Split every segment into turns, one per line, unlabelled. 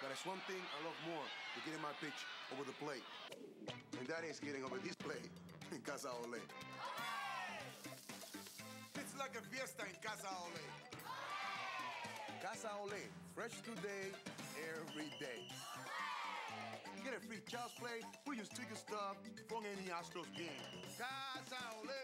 But there's one thing I love more than getting my pitch over the plate. And that is getting over this plate in Casa Ole. It's like a fiesta in Casa Ole. Casa Ole, fresh today, every day. You get a free child's play, we use ticket stuff from any Astros game. Casa Ole,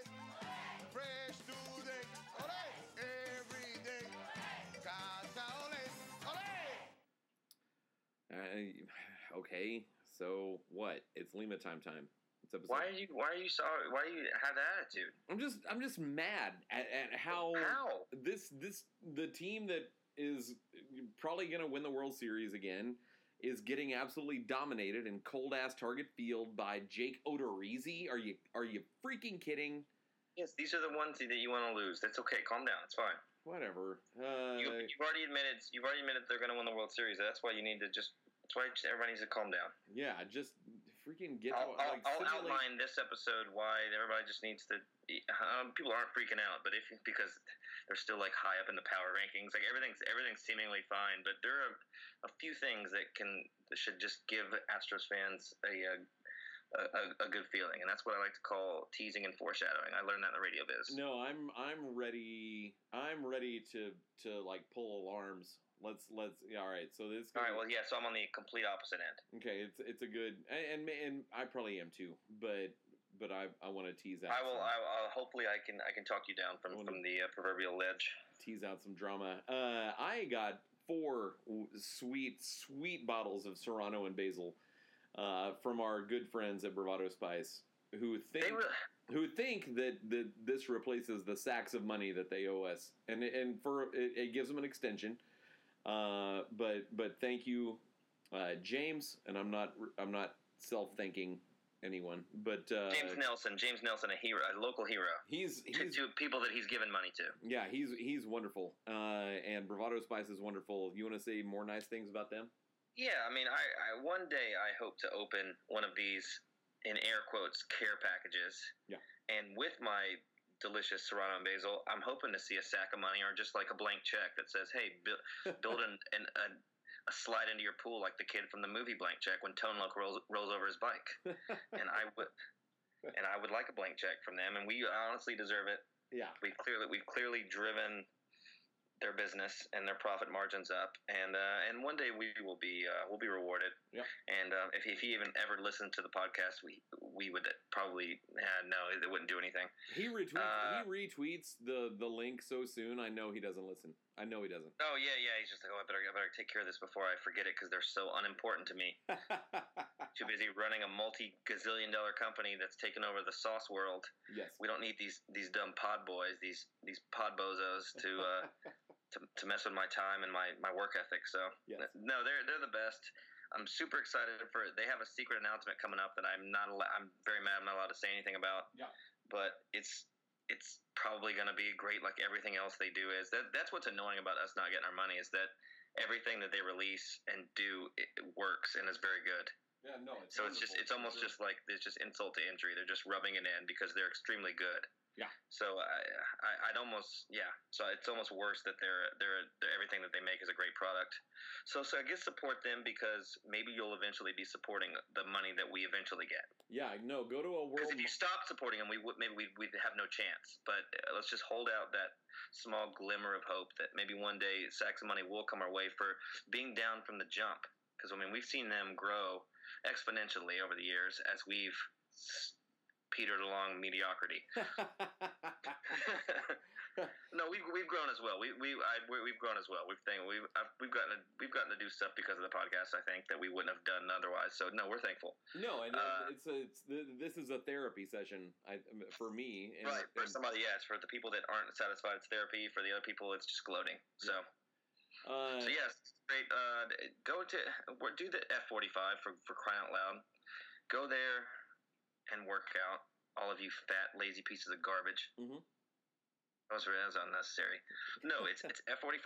Uh, okay, so what? It's Lima time time. It's episode.
Why are you? Why are you sorry? Why do you have that attitude?
I'm just I'm just mad at, at how
How?
this this the team that is probably going to win the World Series again is getting absolutely dominated in cold ass Target Field by Jake Odorizzi. Are you are you freaking kidding?
Yes, these are the ones that you want to lose. That's okay. Calm down. It's fine.
Whatever. Uh,
You, you've already admitted. You've already admitted they're going to win the World Series. That's why you need to just. That's why everybody needs to calm down.
yeah, just freaking get.
I'll,
to,
I'll,
like,
I'll outline this episode why everybody just needs to. Um, people aren't freaking out, but if because they're still like high up in the power rankings, like everything's everything's seemingly fine. But there are a few things that can should just give Astros fans a. a, a, a good feeling, and that's what I like to call teasing and foreshadowing. I learned that in the radio biz.
No, I'm I'm ready. I'm ready to to like pull alarms. Let's let's. Yeah, all right. So this.
All right, well, yeah, so I'm on the complete opposite end.
Okay, it's it's a good and and, and I probably am too, but but I I want to tease out.
I will.
some-
I, I'll, hopefully, I can. I can talk you down from from the uh, proverbial ledge.
tease out some drama. Uh, I got four sweet, sweet bottles of Serrano and Basil uh, from our good friends at Bravado Spice, who think who think that, that this replaces the sacks of money that they owe us, and and for it, it gives them an extension. Uh, but but thank you, uh, James, and I'm not I'm not self thanking anyone, but uh,
James Nelson. James Nelson, a hero, a local hero.
he's
To,
he's
to people that he's given money to.
Yeah, he's he's wonderful, uh, and Bravado Spice is wonderful. You want to say more nice things about them?
Yeah, I mean, I, I one day I hope to open one of these in air quotes care packages.
Yeah.
And with my delicious serrano and basil, I'm hoping to see a sack of money or just like a blank check that says, "Hey, build, build an, an a, a slide into your pool like the kid from the movie Blank Check when Tone Loc rolls rolls over his bike." and I would and I would like a blank check from them, and we honestly deserve it.
Yeah,
We've clearly we've clearly driven their business and their profit margins up, and uh, and one day we will be uh, we'll be rewarded.
Yeah.
And uh, if if he even ever listened to the podcast, we we would probably uh, no, it wouldn't do anything.
he retweets
Uh,
he retweets the the link so soon. I know he doesn't listen. I know he doesn't.
Oh yeah, yeah. He's just like, oh, I better I better take care of this before I forget it because they're so unimportant to me. Too busy running a multi gazillion dollar company that's taken over the sauce world.
yes,
we don't need these these dumb pod boys, these these pod bozos to uh, to, to mess with my time and my, my work ethic. So
Yes.
no, they're they're the best. I'm super excited for it. They have a secret announcement coming up that I'm not allowed. I'm very mad. I'm not allowed to say anything about.
Yeah.
But it's it's probably going to be great, like everything else they do. Is that that's what's annoying about us not getting our money is that everything that they release and do it, works and is very good.
yeah, no. It's
So it's just it's almost just like it's just insult to injury. They're just rubbing it in because they're extremely good.
Yeah.
So I, I I'd almost yeah. So it's almost worse that they're, they're they're everything that they make is a great product. So so I guess support them because maybe you'll eventually be supporting the money that we eventually get.
yeah. No, go to a world.
Because if you stop supporting them, we would maybe we'd, we'd have no chance. But uh, let's just hold out that small glimmer of hope that maybe one day sacks of money will come our way for being down from the jump. Because I mean, we've seen them grow exponentially over the years as we've petered along mediocrity. no, we've, we've grown as well. We we I, we- we've grown as well. We've think we've I've, we've gotten to, we've gotten to do stuff because of the podcast. I think that we wouldn't have done otherwise. So no, we're thankful.
no, and
Uh,
it's a, it's this is a therapy session. I for me. And,
right for
and,
somebody yes for the people that aren't satisfied it's therapy for the other people it's just gloating so
uh,
so yes great uh, go to do the f45 for, for crying out loud go there and work out all of you fat lazy pieces of garbage
Mm-hmm.
that was, that was unnecessary no it's it's f45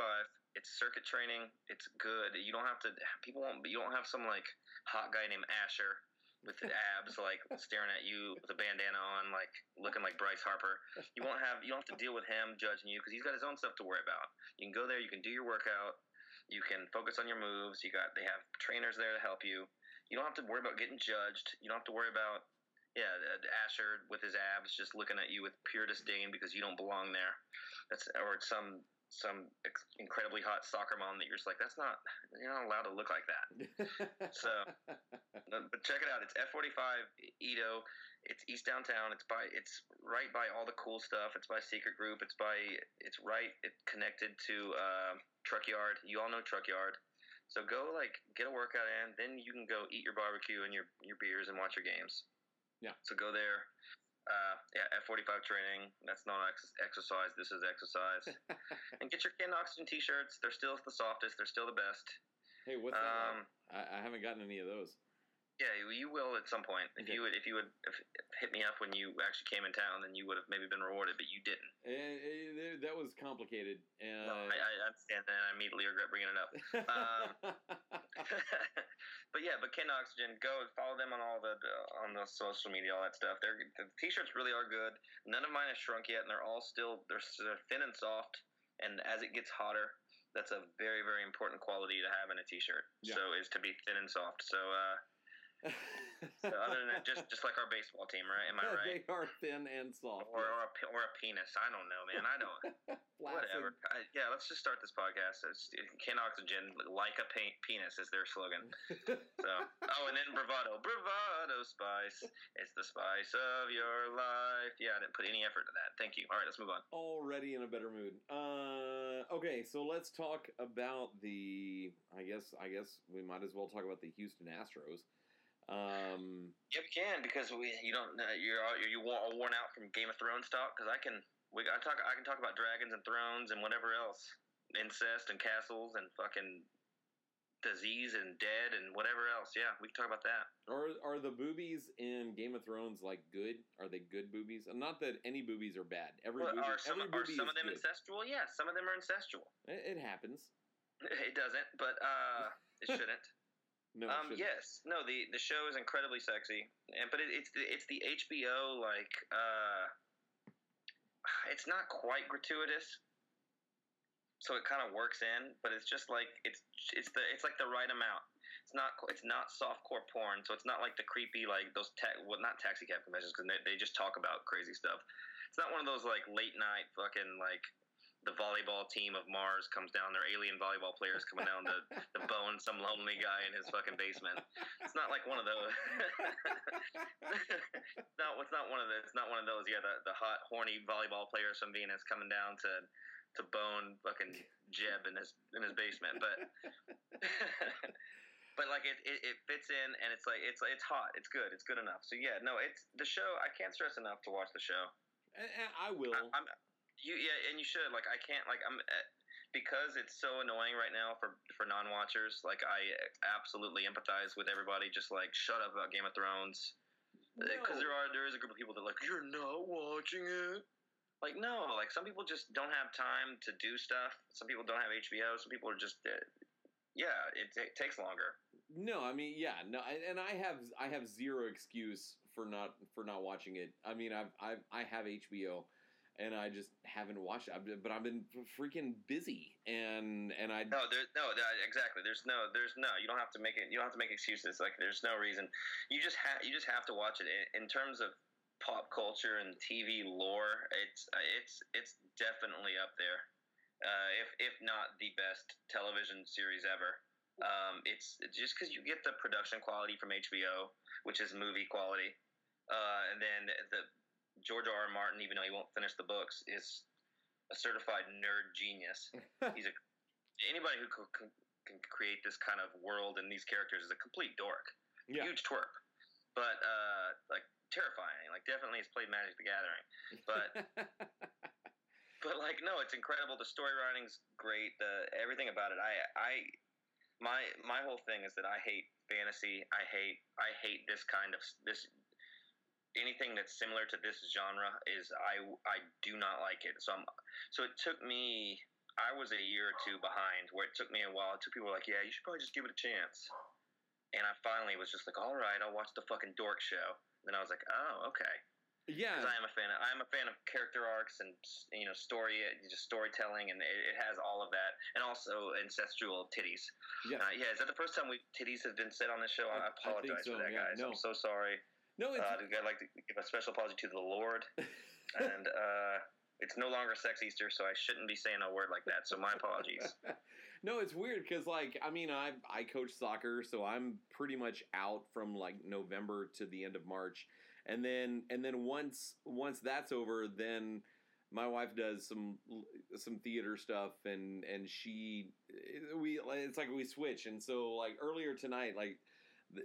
it's circuit training it's good you don't have to people won't you don't have some like hot guy named asher with the abs like staring at you with a bandana on like looking like bryce harper you won't have you don't have to deal with him judging you because he's got his own stuff to worry about you can go there you can do your workout You can focus on your moves. You got they have trainers there to help you. You don't have to worry about getting judged. You don't have to worry about yeah Asher with his abs just looking at you with pure disdain because you don't belong there. That's or some some incredibly hot soccer mom that you're just like that's not you're not allowed to look like that. so, but check it out. It's F45 EaDo. It's East Downtown. It's by it's right by all the cool stuff. It's by Secret Group. It's by it's right it connected to uh, Truck Yard. You all know Truck Yard. So go like get a workout in, then you can go eat your barbecue and your your beers and watch your games.
Yeah.
So go there. Uh, yeah, F45 training. That's not ex- exercise. This is exercise. and get your Ken Oxygen t-shirts. They're still the softest. They're still the best.
Hey, what's um, that? I, I haven't gotten any of those.
Yeah, you will at some point. If you would, if you would if, hit me up when you actually came in town, then you would have maybe been rewarded, but you didn't.
And, that was complicated. And
no, I, I understand that. I immediately regret bringing it up. Um, but yeah, but Ken Oxygen, go follow them on all the on the social media, all that stuff. They're, the t-shirts really are good. None of mine have shrunk yet, and they're all still they're, they're thin and soft. And as it gets hotter, that's a very very important quality to have in a t-shirt. Yeah. So is to be thin and soft. So. uh so other than that, just just like our baseball team, right? Am I right?
They are thin and soft.
Or, or, a, or a penis. I don't know, man. I don't. Whatever. I, yeah, let's just start this podcast. It's, can Oxygen, like a paint penis, is their slogan. so, oh, and then bravado, bravado spice. It's the spice of your life. Yeah, I didn't put any effort to that. Thank you. All right, let's move on.
Already in a better mood. Uh, okay, so let's talk about the. I guess I guess we might as well talk about the Houston Astros. Um,
yeah, we can because we you don't uh, you're you all worn out from Game of Thrones talk because I can we I talk I can talk about dragons and thrones and whatever else incest and castles and fucking disease and dead and whatever else. Yeah, we can talk about that.
Are are the boobies in Game of Thrones like good? Are they good boobies? Not that any boobies are bad. Every well,
booby, are some,
every
are some of them good. incestual? Yeah, some of them are incestual.
It, it happens.
It doesn't, but uh, it shouldn't.
No.
Um, yes. No. The the show is incredibly sexy, and but it, it's the it's the HBO like uh, it's not quite gratuitous, so it kind of works in, but it's just like it's it's the it's like the right amount. It's not it's not softcore porn, so it's not like the creepy like those ta- well not taxi cab conventions because they, they just talk about crazy stuff. It's not one of those like late night fucking like the volleyball team of Mars comes down. They're alien volleyball players coming down to, to bone some lonely guy in his fucking basement. It's not like one of those. no, it's not one of those. It's not one of those. Yeah, the, the hot, horny volleyball players from Venus coming down to to bone fucking Jeb in his in his basement. But but like it, it, it fits in and it's like it's it's hot. It's good. It's good enough. So yeah, no, it's the show. I can't stress enough to watch the show.
And I will. I,
I'm, you yeah, and you should like I can't like I'm eh, because it's so annoying right now for for non-watchers. Like I absolutely empathize with everybody. Just like shut up about Game of Thrones because no. there are there is a group of people that like you're not watching it. Like no, like some people just don't have time to do stuff. Some people don't have HBO. Some people are just uh, yeah, it, it takes longer.
No, I mean yeah, no, and I have I have zero excuse for not for not watching it. I mean I've I've I have HBO and I just haven't watched it. But I've been freaking busy, and and I
no, there, no, exactly. There's no, there's no. You don't have to make it. You don't have to make excuses. Like there's no reason. You just have, you just have to watch it. In, in terms of pop culture and TV lore, it's it's it's definitely up there. Uh, if if not the best television series ever. Um, it's just because you get the production quality from HBO, which is movie quality, uh, and then the George R. R. Martin, even though he won't finish the books, is a certified nerd genius. He's a anybody who can, can create this kind of world and these characters is a complete dork, yeah. huge twerp, but uh, like terrifying. Like definitely has played Magic the Gathering, but. but like no, it's incredible. The story writing's great. The everything about it. I I my my whole thing is that I hate fantasy. I hate I hate this kind of this anything that's similar to this genre is I I do not like it. So I'm so it took me I was a year or two behind where it took me a while. It took people like, yeah, you should probably just give it a chance. And I finally was just like, all right, I'll watch the fucking dork show. Then I was like, oh, okay.
Yeah,
because I am a fan. Of, I am a fan of character arcs and you know story, just storytelling, and it, it has all of that, and also ancestral titties.
yeah.
Uh, yeah, is that the first time we titties have been said on this show? I,
I- I
apologize
so,
for that,
yeah,
guys.
no.
I'm so sorry.
No, it's
Uh, I'd like to give a special apology to the Lord, and uh, it's no longer Sex Easter, so I shouldn't be saying a word like that. So my apologies.
no, it's weird because like I mean I I coach soccer, so I'm pretty much out from like November to the end of March, and then and then once once that's over, then my wife does some some theater stuff, and and she we it's like we switch, and so like earlier tonight like.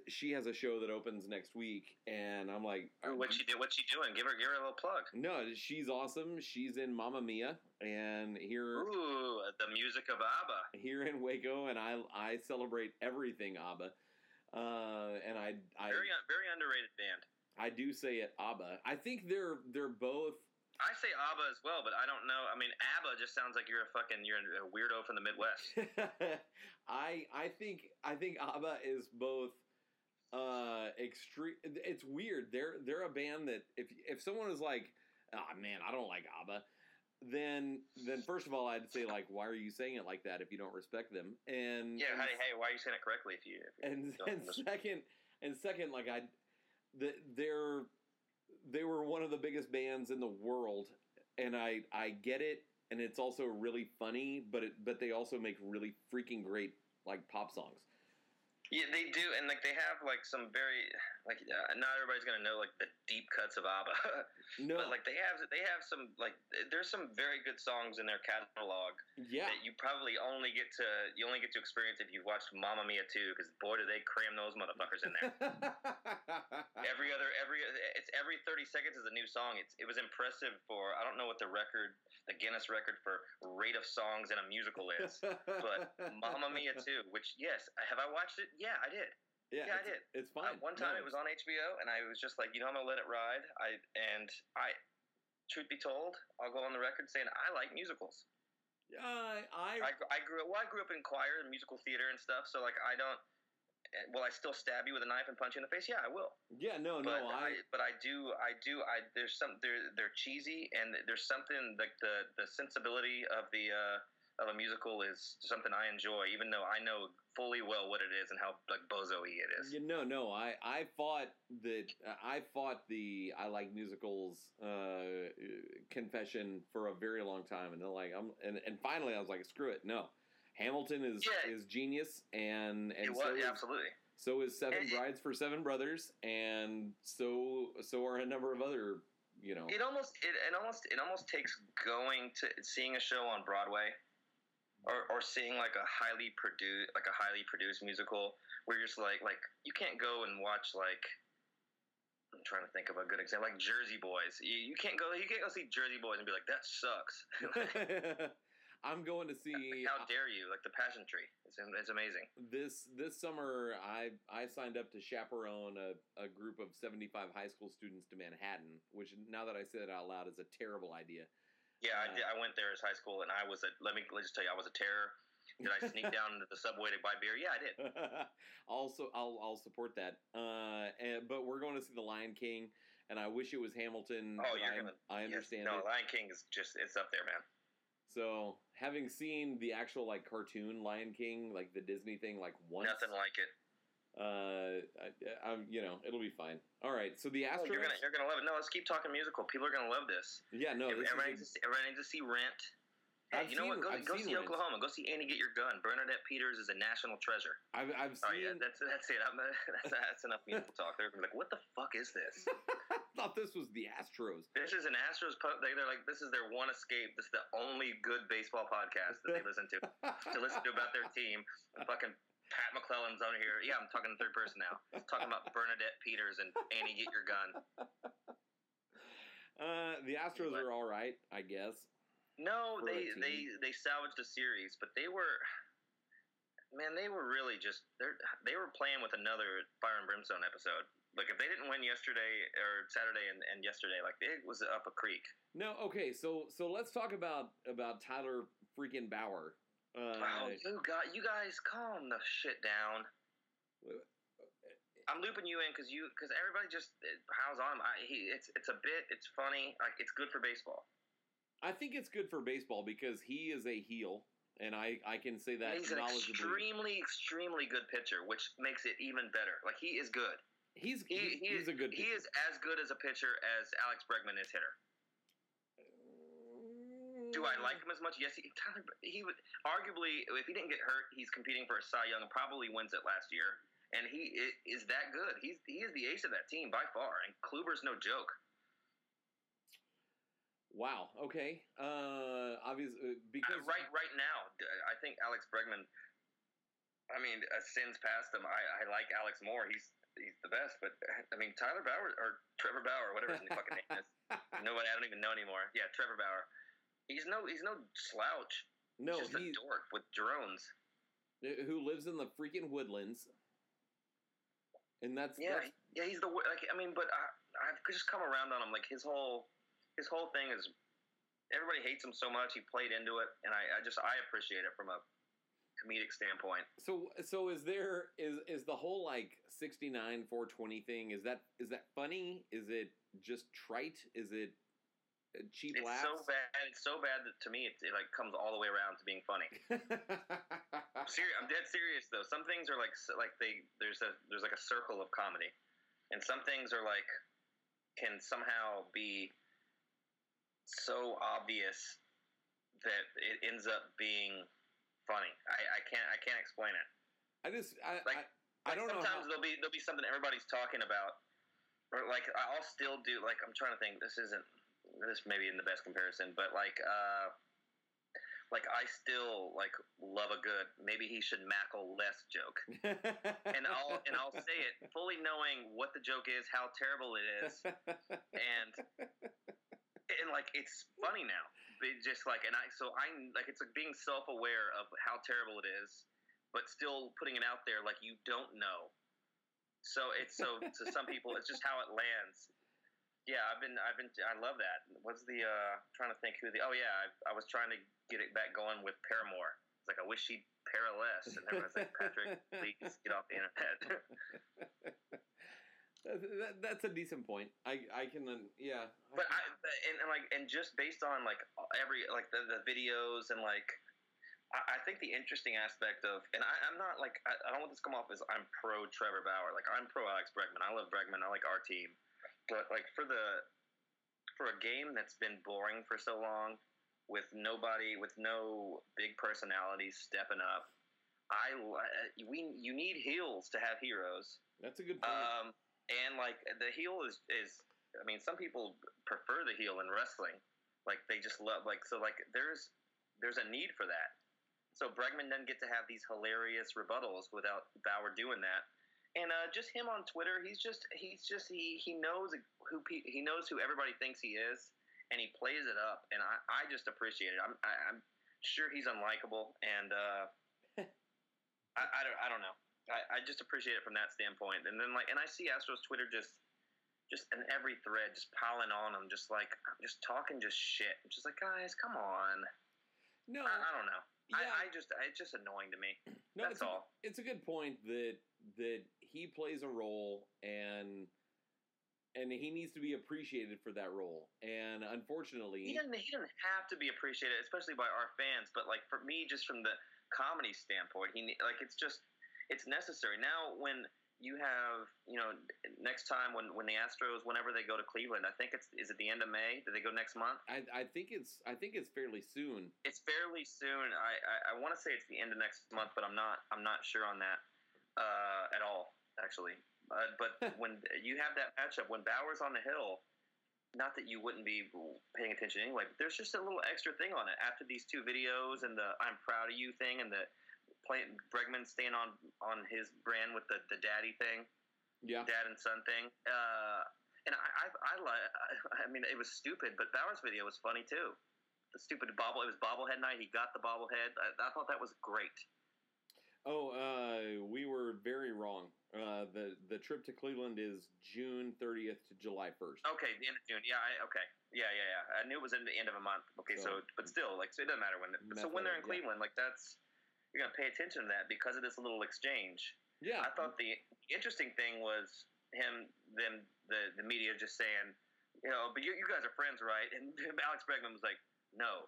She has a show that opens next week, and I'm like,
what she do? What she doing? Give her, give her a little plug.
no, she's awesome. She's in Mamma Mia, and here
Ooh, the music of ABBA.
here in Waco, and I I celebrate everything ABBA, uh, and I I
Very, very underrated band.
I do say it ABBA. I think they're they're both.
I say ABBA as well, but I don't know. I mean, ABBA just sounds like you're a fucking you're a weirdo from the Midwest.
I I think I think ABBA is both uh extreme. It's weird. They're they're a band that if if someone is like, oh man, I don't like ABBA. Then, then first of all, I'd say like, why are you saying it like that if you don't respect them? And
Yeah,
and
hey, hey, why are you saying it correctly if you? If you
and, and second and second like i the, they're they were one of the biggest bands in the world and i i get it and it's also really funny but it but they also make really freaking great like pop songs
Yeah, they do, and like they have like some very like uh, not everybody's gonna know like the deep cuts of ABBA,
no.
But like they have they have some like there's some very good songs in their catalog
yeah.
that you probably only get to you only get to experience if you've watched Mamma Mia too, because boy do they cram those motherfuckers in there. every other every it's every 30 seconds is a new song. It's it was impressive for i don't know what the record the guinness record for rate of songs in a musical is but Mamma Mia too which yes have i watched it? Yeah i did
yeah,
yeah, I did.
it's fine.
Uh, one time
No,
it was on hbo and i was just like you know i'm gonna let it ride. I and i truth be told i'll go on the record saying i like musicals.
Uh, I,
I, I grew up well i grew up in choir and musical theater and stuff so like i don't eh, will i still stab you with a knife and punch you in the face? Yeah i will.
Yeah no
but
no
I,
I,
but I do I do I there's some they're they're cheesy and there's something like the the sensibility of the uh, of a musical is something I enjoy even though I know fully well what it is and how like bozo it is.
You no, no. I I fought that. I fought the I like musicals uh, confession for a very long time, and then like I'm and, and finally I was like, screw it, no. Hamilton is
Yeah.
is genius, and and so
was
is,
absolutely.
so is Seven
it-
Brides for Seven Brothers, and so so are a number of other you know.
It almost it, it almost it almost takes going to seeing a show on Broadway or, or seeing like a highly produced like a highly produced musical where you're just like like you can't go and watch like I'm trying to think of a good example like Jersey Boys. You, you can't go you can't go see Jersey Boys and be like that sucks.
I'm going to see.
Like, how dare you? Like the pageantry. It's it's amazing.
this this summer I I signed up to chaperone a, a group of 75 high school students to Manhattan, which now that I say it out loud is a terrible idea.
Yeah, I, did, I went there as high school and I was a let me let's just tell you I was a terror. Did I sneak down into the subway to buy beer? Yeah, I did.
also, I'll I'll support that. Uh, and, but we're going to see The Lion King, and I wish it was Hamilton.
Oh, you're
I,
gonna-
I
Yes.
understand
No,
it.
Lion King is just it's up there, man.
So, having seen the actual like cartoon Lion King, like the Disney thing, like once,
Nothing like it.
Uh, I, I'm you know it'll be fine. All right, so the
Oh,
Astros.
you're gonna you're gonna love it. No, let's keep talking musical. People are gonna love this.
yeah, no, this
everybody,
is
needs to, see- everybody needs to see Rent. Hey, you know what? Go,
I've
go see
Rent.
Oklahoma. Go see Annie Get Your Gun. Bernadette Peters is a national treasure.
I've, I've
Oh yeah, that's that's it. I'm, that's, that's enough musical talk. They're gonna be like, what the fuck is this?
I thought this was the Astros.
This is an Astros. Po- they- they're like, this is their one escape. This is the only good baseball podcast that they listen to to listen to about their team. Fucking Pat McClellan's on here. Yeah, I'm talking in third person now. Talking about Bernadette Peters and Annie Get Your Gun.
Uh, the Astros
But-
are all right, I guess.
No, they they they salvaged a series, but they were man, they were really just they they were playing with another Fire and Brimstone episode. Like if they didn't win yesterday or Saturday and, and yesterday, like it was up a creek.
No, okay, so so let's talk about about Tyler freaking Bauer. Uh,
oh, you got you guys calm the shit down. I'm looping you in because you because everybody just piles on him. I, he it's it's a bit it's funny like it's good for baseball.
I think it's good for baseball because he is a heel, and I I can say that
he's an extremely extremely good pitcher, which makes it even better. Like he is good.
He's
He,
he,
he
he's a good.
He is as good as a pitcher as Alex Bregman is hitter. Do I like him as much? Yes, he, Tyler. He would arguably, if he didn't get hurt, he's competing for a Cy Young and probably wins it last year. And he is that good. He's he is the ace of that team by far. And Kluber's no joke.
Wow. Okay. Uh, obviously,
Uh,
because
right right now, I think Alex Bregman. I mean, uh, sins past him. I, I like Alex more. He's he's the best. But I mean, Tyler Bauer or Trevor Bauer, whatever his fucking name is. Nobody, I don't even know anymore. Yeah, Trevor Bauer. He's no he's no slouch.
no,
He's just
he
a dork with drones.
who lives in the freaking woodlands, and that's
Yeah,
that's
yeah, he's the like. I mean, but I, I've just come around on him. Like his whole, his whole thing is, everybody hates him so much. He played into it, and I, I just I appreciate it from a comedic standpoint.
So so is there is is the whole like 69 420 thing is that is that funny? Is it just trite? Is it cheap
It's
laughs?
so bad. It's so bad that to me it, it like comes all the way around to being funny. I'm serious. I'm dead serious though. Some things are like like they there's a there's like a circle of comedy, and some things are like can somehow be so obvious that it ends up being funny. I, I can't I can't explain it.
I just I
Like-
I, I don't know
sometimes there'll be there'll be something everybody's talking about, or like I'll still do like I'm trying to think. This isn't this maybe in the best comparison, but like uh, like I still like love a good maybe he should mackle less joke, and I'll and I'll say it fully knowing what the joke is, how terrible it is, and and like it's funny now. But just like and I so I like it's like being self aware of how terrible it is, but still putting it out there like you don't know. So it's so to some people it's just how it lands. Yeah, I've been I've been I love that. What's the uh trying to think who the oh yeah I, I was trying to get it back going with Paramore. It's like I wish she'd para less, and everyone's like Patrick, please get off the internet.
that, that- that's a decent point. I I can yeah.
But I and, and like and just based on like every like the, the videos and like I, I think the interesting aspect of and I, I'm not like I, I don't want this to come off as I'm pro Trevor Bauer like I'm pro Alex Bregman I love Bregman I like our team but like for the for a game that's been boring for so long with nobody with no big personalities stepping up I we you need heels to have heroes
that's a good point.
um, and like the heel is is I mean some people prefer the heel in wrestling. Like they just love like so like there's there's a need for that. So Bregman doesn't get to have these hilarious rebuttals without Bauer doing that. And uh, just him on Twitter, he's just he's just he he knows who he knows who everybody thinks he is, and he plays it up. And I, I just appreciate it. I'm I, I'm sure he's unlikable, and uh, I, I don't I don't know. I, I just appreciate it from that standpoint. And then like, and I see Astros Twitter just, just in every thread, just piling on them, just like, just talking just shit. I'm just like, guys, come on.
no,
I, I don't know.
yeah.
I, I just, it's just annoying to me.
No,
That's
it's a,
all.
It's a good point that that he plays a role and and he needs to be appreciated for that role. And unfortunately,
He doesn't, he doesn't have to be appreciated, especially by our fans. But like for me, just from the comedy standpoint, he like it's just, it's necessary now when. You have, you know, next time when, when the Astros, whenever they go to Cleveland, I think it's is it the end of May? Do they go next month?
I, I think it's I think it's fairly soon.
it's fairly soon. I I, I want to say it's the end of next month, but I'm not I'm not sure on that uh, at all actually. Uh, but when you have that matchup, when Bauer's on the hill, not that you wouldn't be paying attention anyway, but there's just a little extra thing on it after these two videos and the "I'm proud of you" thing and the playing Bregman staying on on his brand with the the daddy thing
Yeah.
dad and son thing. Uh, and I, I, I, li- I mean, it was stupid, but Bauer's video was funny too. The stupid bobble. It was bobblehead night. He got the bobblehead. I, I thought that was great.
Oh, uh, we were very wrong. Uh, the the trip to Cleveland is June 30th to July 1st.
Okay, the end of June. Yeah. I, okay. Yeah, yeah, yeah. I knew it was in the end of a month. Okay, so,
So-
but still, like, so it doesn't matter when. so when they're in
yeah.
Cleveland, like, that's you're gonna pay attention to that because of this little exchange.
Yeah.
I thought the interesting thing was him, them, the the media just saying, you know, but you, you guys are friends, right? And Alex Bregman was like, no,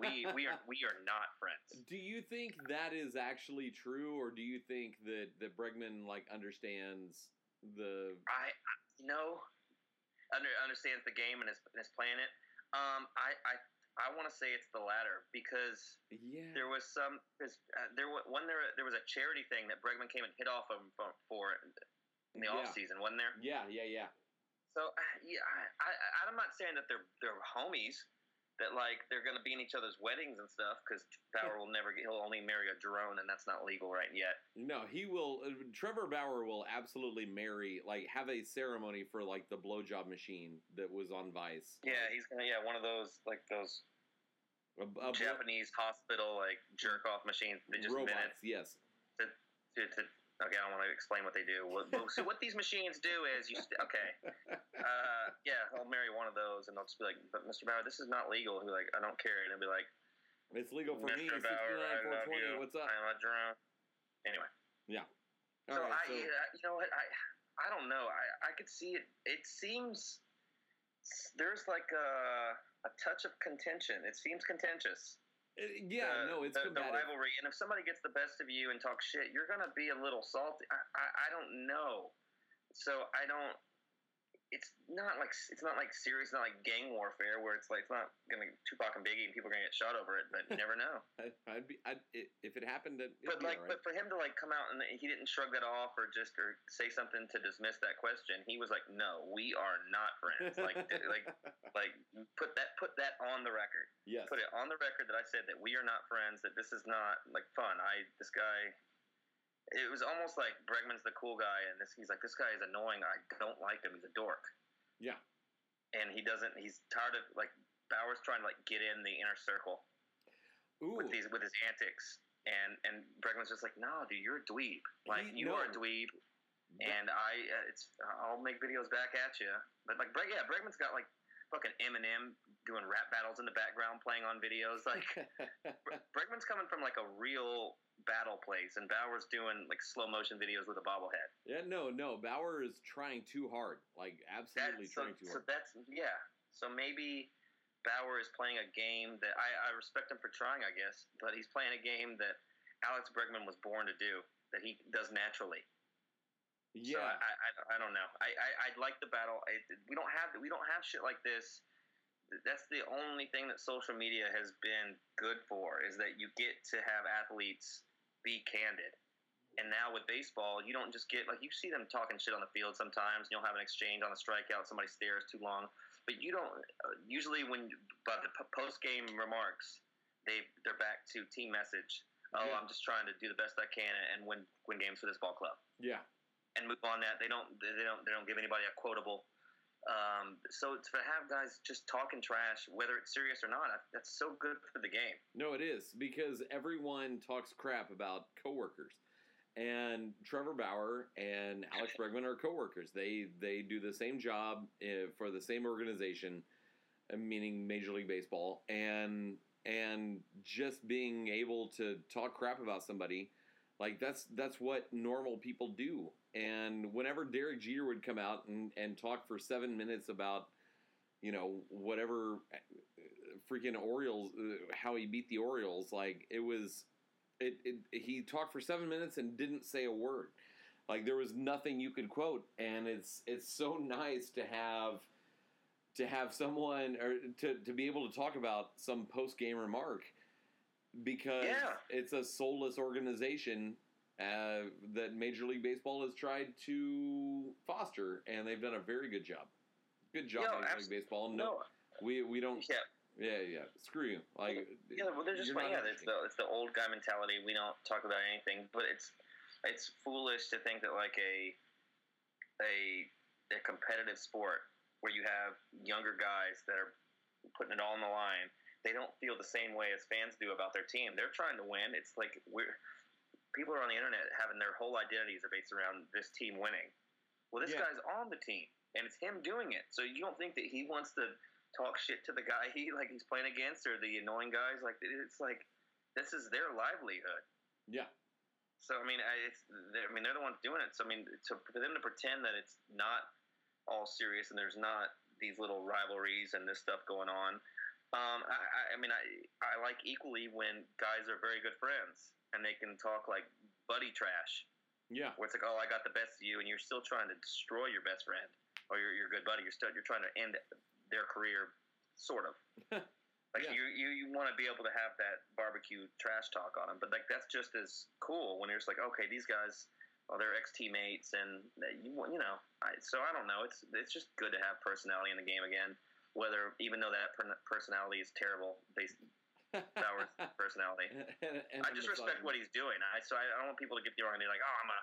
we we are we are not friends.
Do you think that is actually true, or do you think that that Bregman like understands the?
I, know, under, understands the game and is, and is playing it. Um, I I, I want to say it's the latter because
Yeah.
there was some uh, there was when there there was a charity thing that Bregman came and hit off him for, for in the
Yeah.
off season, wasn't there?
Yeah, yeah, yeah.
So uh, yeah, I, I I'm not saying that they're they're homies. That like they're gonna be in each other's weddings and stuff because Bauer will never get, he'll only marry a drone and that's not legal right yet.
No, he will. Uh, Trevor Bauer will absolutely marry, like, have a ceremony for like the blowjob machine that was on Vice.
Yeah, he's gonna yeah one of those like those
A, a
Japanese hospital like jerk off machines. They just
robots. Yes.
to, to okay. I don't want to explain what they do. So what these machines do is you st- okay. Uh, yeah, I'll marry one of those, and they'll just be like, "But Mr. Bauer, this is not legal." He'll be like, "I don't care," and he'll be like,
It's legal for me.
"Mr. Bauer,
69, 420. What's up?
I'm a drone." Anyway,
All
so
right.
I,
so
uh, you know what, I, I don't know. I, I could see it. It seems there's like a a touch of contention. It seems contentious.
Uh, yeah,
the-
no, it's
the, the rivalry. And if somebody gets the best of you and talks shit, you're gonna be a little salty. I, I, I don't know. So I don't. It's not like it's not like serious. Not like gang warfare where it's like it's not gonna Tupac and Biggie and people are gonna get shot over it. But you never know.
I'd be, I'd, if it happened,
but
be
like,
right.
but for him to like come out and he didn't shrug that off or just or say something to dismiss that question. He was like, "No, we are not friends." like, like, like put that put that on the record.
yes,
put it on the record that I said that we are not friends. That this is not like fun. I this guy. It was almost like Bregman's the cool guy, and this he's like this guy is annoying. I don't like him. He's a dork,
yeah,
and he doesn't. He's tired of like Bauer's trying to like get in the inner circle
ooh,
with these with his antics, and and Bregman's just like, no, dude, you're a dweeb. Like
He-
you are a
no.
dweeb, and I uh, it's I'll make videos back at you. But like Breg, yeah, Bregman's got like fucking Eminem doing rap battles in the background, playing on videos. Like Bregman's coming from like a real battle place, and Bauer's doing like slow motion videos with a bobblehead.
yeah, no, no, Bauer is trying too hard, like absolutely
That's, so,
trying too
so
hard.
that's yeah. So maybe Bauer is playing a game that I, I respect him for trying, I guess, but he's playing a game that Alex Bregman was born to do, that he does naturally. So
Yeah,
I, I, I don't know. I, I I'd like the battle. I, we don't have we don't have shit like this. That's the only thing that social media has been good for is that you get to have athletes be candid. And now with baseball, you don't just get like you see them talking shit on the field sometimes. You'll have an exchange on a strikeout. Somebody stares too long, but you don't. Uh, usually, when but the post game remarks, they they're back to team message. Oh,
Yeah.
I'm just trying to do the best I can and win win games for this ball club
yeah,
and move on that. They don't they don't they don't give anybody a quotable. Um, so to have guys just talking trash, whether it's serious or not, that's so good for the game.
no, it is because everyone talks crap about coworkers, and Trevor Bauer and Alex Bregman are coworkers. They they do the same job uh, for the same organization, uh, meaning Major League Baseball, and and just being able to talk crap about somebody, like that's that's what normal people do. And whenever Derek Jeter would come out and, and talk for seven minutes about, you know, whatever uh, freaking Orioles, uh, how he beat the Orioles, like it was, it, it he talked for seven minutes and didn't say a word. Like there was nothing you could quote, and it's it's so nice to have to have someone or to, to be able to talk about some post game remark because
Yeah.
it's a soulless organization uh, that Major League Baseball has tried to foster, and they've done a very good job. Good job,
Yeah,
Major League Baseball. No,
No,
we we don't.
yeah,
Yeah, yeah. Screw you. Like,
yeah. Well, they're just
not
yeah. It's the it's the old guy mentality. We don't talk about anything, but it's it's foolish to think that like a a a competitive sport where you have younger guys that are putting it all on the line. They don't feel the same way as fans do about their team. They're trying to win. It's like we're people are on the internet having their whole identities are based around this team winning. Well, this
Yeah.
guy's on the team, and it's him doing it. So you don't think that he wants to talk shit to the guy he like he's playing against or the annoying guys? Like it's like this is their livelihood.
yeah.
So I mean, I, it's I mean they're the ones doing it. So I mean, to, for them to pretend that it's not all serious and there's not these little rivalries and this stuff going on. Um, I, I mean, I I like equally when guys are very good friends and they can talk like buddy trash,
Yeah.
where it's like, oh, I got the best of you, and you're still trying to destroy your best friend or your your good buddy. You're still you're trying to end their career, sort of. Like
Yeah.
you, you, you want to be able to have that barbecue trash talk on them, but like that's just as cool when you're just like, okay, these guys, well, they're ex teammates, and you, you know, I, so I don't know. It's it's just good to have personality in the game again. Whether even though that personality is terrible, based Bauer's personality,
And- and
I just respect what he's doing. I so I, I don't want people to get the wrong idea like, oh, I'm a,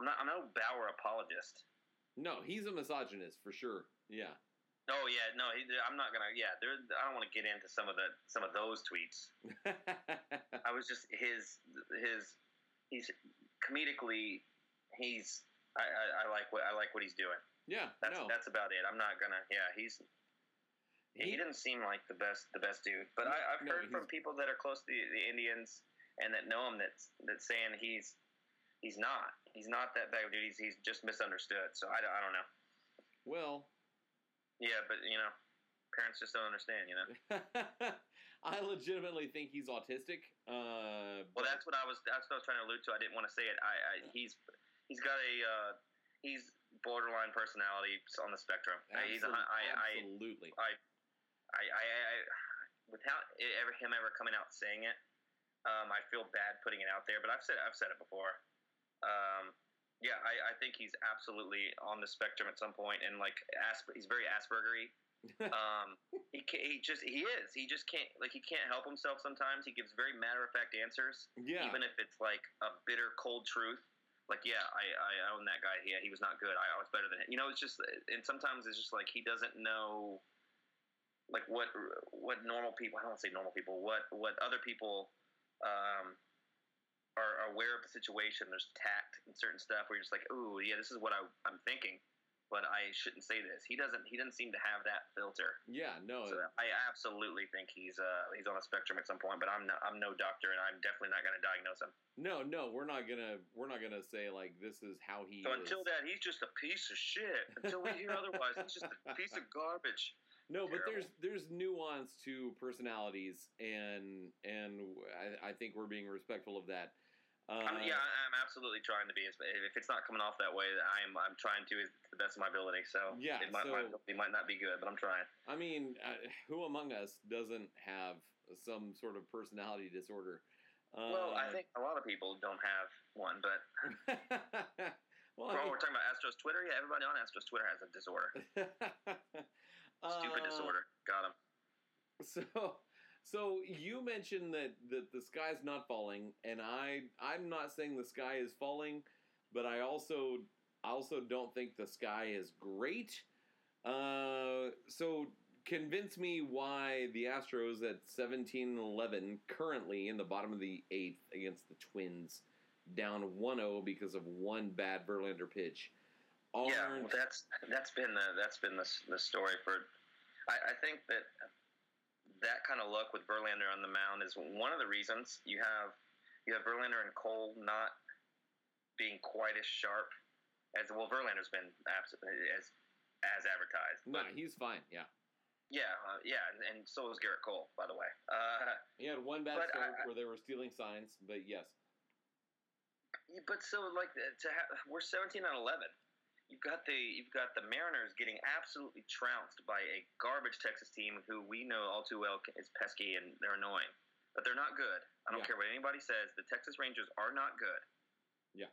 I'm not, I'm no Bauer apologist.
No, he's a misogynist for sure. Yeah.
Oh yeah, no, he, I'm not gonna. Yeah, there. I don't want to get into some of the some of those tweets. I was just his his he's comedically he's I, I, I like what I like what he's doing.
yeah.
That's
no.
that's about it. I'm not gonna yeah he's he,
He-
didn't seem like the best the best dude. But
No,
I, I've
no,
heard from people that are close to the, the Indians and that know him that's that's saying he's he's not he's not that bad of a dude. He's he's just misunderstood. So I, don't- I don't know.
well,
Yeah, but you know parents just don't understand. You know.
I legitimately think he's autistic. Uh,
Well, that's what I was. That's what I was trying to allude to. I didn't want to say it. I, I he's he's got a uh, he's borderline personality on the spectrum. He's a, I, I,
absolutely.
I, I, I, I, without it ever him ever coming out saying it, um, I feel bad putting it out there. But I've said I've said it before. Um, yeah, I, I think he's absolutely on the spectrum at some point, and like Asper, he's very Aspergery. um, he ca he just he is. He just can't like he can't help himself. Sometimes he gives very matter of fact answers
yeah.
even if it's like a bitter cold truth like yeah i, I own that guy yeah he was not good i, I was better than him you know it's just and sometimes it's just like he doesn't know like what what normal people i don't say normal people what what other people um are, are aware of the situation there's tact and certain stuff where you're just like ooh yeah this is what I, i'm thinking but i shouldn't say this he doesn't he doesn't seem to have that filter
yeah. No.
so I absolutely think he's uh, he's on a spectrum at some point, but I'm not, I'm no doctor, and I'm definitely not going to diagnose him.
no. No. We're not gonna. We're not gonna say like this is how he.
So
is.
until that, he's just a piece of shit. Until we hear otherwise, he's just a piece of garbage.
No, but
Terrible.
there's there's nuance to personalities, and and I, I think we're being respectful of that. Uh,
I'm, yeah, I'm absolutely trying to be. If it's not coming off that way, I'm I'm trying to to the best of my ability. So
Yeah,
it might,
so-
might it might not be good, but I'm trying.
I mean, uh, who among us doesn't have some sort of personality disorder? Uh,
well, I think a lot of people don't have one, but
well, I
we're talking about Astros Twitter. Yeah, everybody on Astros Twitter has a disorder. Stupid
Uh,
disorder. Got him.
So, so you mentioned that that the sky's not falling, and I I'm not saying the sky is falling, but I also I also don't think the sky is great. Uh, so convince me why the Astros at 17-11 currently in the bottom of the eighth against the Twins, down 1-0 because of one bad Verlander pitch.
Yeah, well, that's that's been the that's been the, the story for. I, I think that that kind of luck with Verlander on the mound is one of the reasons you have you have Verlander and Cole not being quite as sharp as well. Verlander's been absolutely as as advertised,
no,
but
he's fine. Yeah,
yeah, uh, yeah, and, and so is Gerrit Cole, by the way. Uh,
he had one bad start
I-
where they were stealing signs, but yes.
But so like to have we're seventeen and eleven. You've got the you've got the Mariners getting absolutely trounced by a garbage Texas team who we know all too well is pesky and they're annoying, but they're not good. I don't
Yeah.
care what anybody says. The Texas Rangers are not good.
Yeah.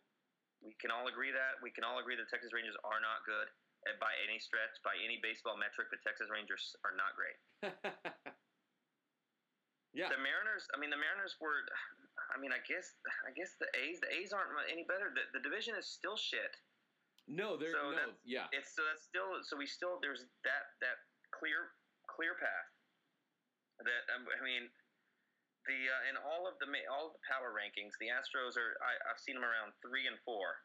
we can all agree that. We can all agree the Texas Rangers are not good uh, by any stretch, by any baseball metric. The Texas Rangers are not great.
yeah,
The Mariners, I mean, the Mariners were. I mean, I guess, I guess the A's, the A's aren't any better. The, the division is still shit.
No, there,
So
no, yeah,
it's so that's still so we still there's that that clear clear path that um, I mean the uh, in all of the all of the power rankings the Astros are I, I've seen them around three and four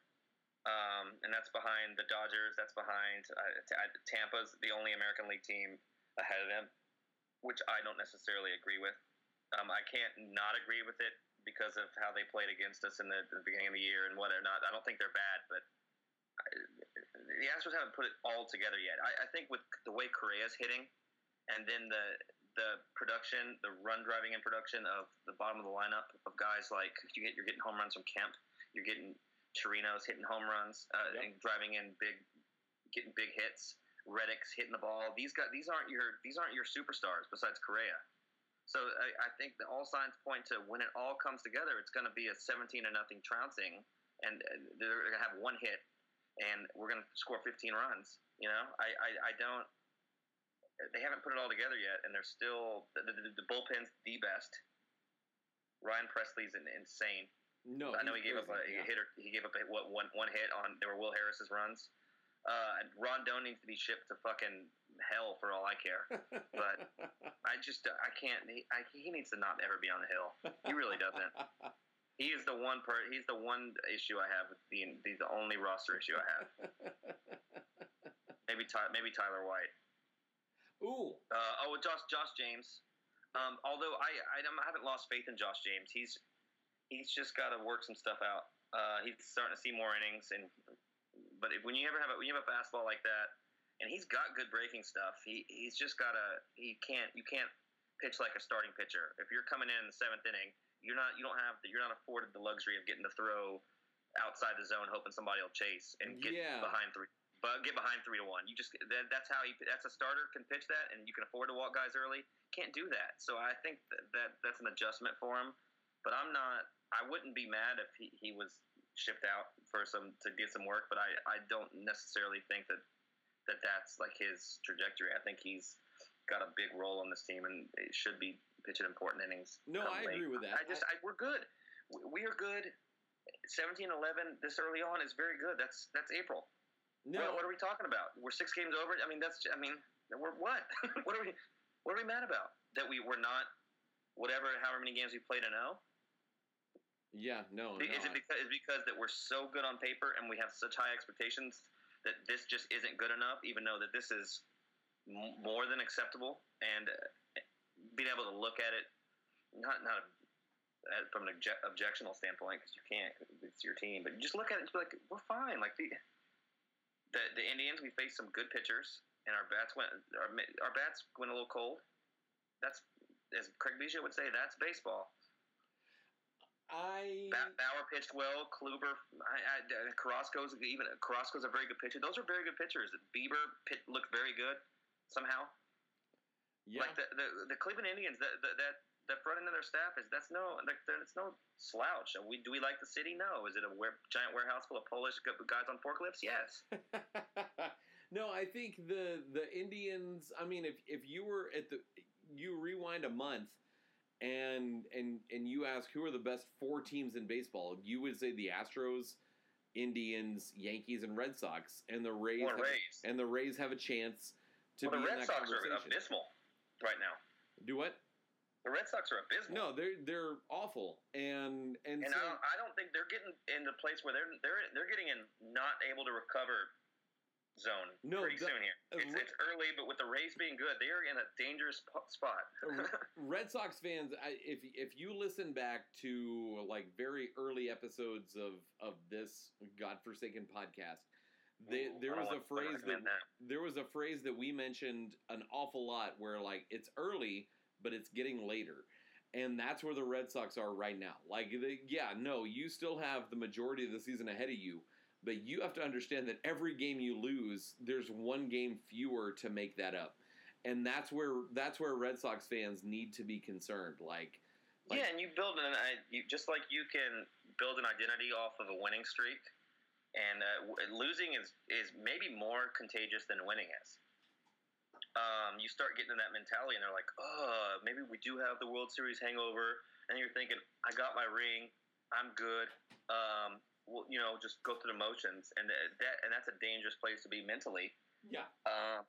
um, and that's behind the Dodgers that's behind uh, Tampa's the only American League team ahead of them which I don't necessarily agree with um, I can't not agree with it because of how they played against us in the, the beginning of the year and whether or not. I don't think they're bad, but the Astros haven't put it all together yet. I, I think with the way Correa's hitting, and then the the production, the run driving and production of the bottom of the lineup of guys like you get, you're getting home runs from Kemp, you're getting Chirinos hitting home runs uh, yep. and driving in big, getting big hits. Reddick's hitting the ball. These guys, these aren't your these aren't your superstars besides Correa. So I, I think all signs point to when it all comes together, it's going to be a 17 to nothing trouncing, and they're going to have one hit, and we're going to score 15 runs. You know, I, I, I don't. They haven't put it all together yet, and they're still the, the, the bullpen's the best. Ryan Pressly's insane.
No,
I know he gave up a yeah. hit or he gave up a, what one one hit on there were Will Harris's runs. Uh, Rondon needs to be shipped to fucking hell for all I care. But I just I can't. He, I, he needs to not ever be on the hill. He really doesn't. he is the one part. He's the one issue I have. The he's the only roster issue I have. maybe Ty, maybe Tyler White.
Ooh.
Uh, oh, Josh Josh James. Um, although I, I I haven't lost faith in Josh James. He's he's just got to work some stuff out. Uh, he's starting to see more innings, and but if, when you ever have a, when you have a fastball like that, and he's got good breaking stuff, he he's just got to he can't you can't pitch like a starting pitcher. If you're coming in in the seventh inning, you're not you don't have the, you're not afforded the luxury of getting to throw outside the zone, hoping somebody will chase and get yeah. behind three. But get behind three to one. You just that, that's how you. That's a starter can pitch that, and you can afford to walk guys early. Can't do that. So I think that, that that's an adjustment for him. But I'm not. I wouldn't be mad if he, he was shipped out for some to get some work, but I, I don't necessarily think that that that's like his trajectory. I think he's got a big role on this team and it should be pitching important innings.
No, I late. agree with that.
I just I, we're good. We are good. 17-11 this early on is very good. That's that's April. No, what, what are we talking about? We're six games over. I mean, that's I mean, we're what? what are we? What are we mad about? That we were not whatever, however many games we played in O.
Yeah, no.
Is
no,
it because, is because that we're so good on paper and we have such high expectations that this just isn't good enough, even though that this is m- more than acceptable, and uh, being able to look at it, not not a, from an obje- objectional standpoint, because you can't, it's your team, but you just look at it and be like, we're fine. Like the the, the Indians, we faced some good pitchers, and our bats went our, our bats went a little cold. That's as Craig Biggio would say, that's baseball.
I
Bauer pitched well. Kluber, I, I, Carrasco's even Carrasco's a very good pitcher. Those are very good pitchers. Bieber pit, looked very good somehow. Yeah. Like the, the, the Cleveland Indians, that that that front end of their staff is that's no like it's no slouch. And We do we like the city? No. Is it a giant warehouse full of Polish guys on forklifts? Yes.
no, I think the the Indians. I mean, if if you were at the you rewind a month and and and you ask who are the best four teams in baseball, you would say the Astros, Indians, Yankees, and Red Sox, and the Rays, have,
Rays.
and the Rays have a chance to
well,
be
the Red
in that
Sox
conversation.
are abysmal right now.
Do what?
The Red Sox are abysmal.
No, they're they're awful, and and,
and
so,
I, don't, I don't think they're getting in the place where they're they're they're getting in not able to recover zone
no,
pretty the, soon here. Uh, it's, it's, early, but with the Rays being good, they are in a dangerous spot.
Uh, Red Sox fans, I, if if you listen back to like very early episodes of of this godforsaken podcast, they, there was a phrase that, that there was a phrase that we mentioned an awful lot where like it's early, but it's getting later. And that's where the Red Sox are right now. Like, they, yeah, no, you still have the majority of the season ahead of you, but you have to understand that every game you lose, there's one game fewer to make that up. And that's where that's where Red Sox fans need to be concerned. Like,
like yeah, and you build an you, just like you can build an identity off of a winning streak, and uh, losing is is maybe more contagious than winning is. Um, you start getting in that mentality, and they're like, "Oh, maybe we do have the World Series hangover," and you're thinking, "I got my ring, I'm good." Um, well, you know, just go through the motions, and that and that's a dangerous place to be mentally.
Yeah.
Uh,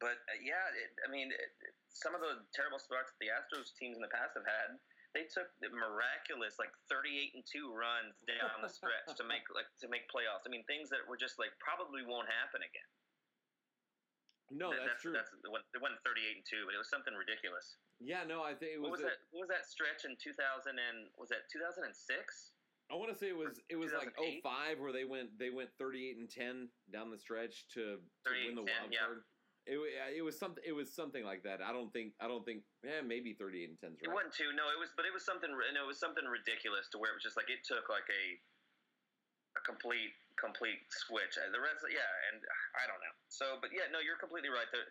but uh, yeah, it, I mean, it, some of the terrible starts the Astros teams in the past have had, they took the miraculous like 38 and two runs down the stretch to make like to make playoffs. I mean, things that were just like probably won't happen again.
No,
That-
that's, true.
That's it wasn't- it wasn't 38 and two, but it was something ridiculous.
yeah, no, I think it
What
was.
was
a-
that? What was that stretch in 2000 and was that 2006?
I want to say it was it was like
2008?
05 where they went they went 38 and 10 down the stretch to, to win the
and 10,
wild card. It, it was something it was something like that. I don't think I don't think yeah maybe 38 and 10 is
It
right.
wasn't two. No, it was, but it was something. It was something ridiculous to where it was just like it took like a a complete complete switch. The rest, yeah, and I don't know. So, but yeah, no, you're completely right. The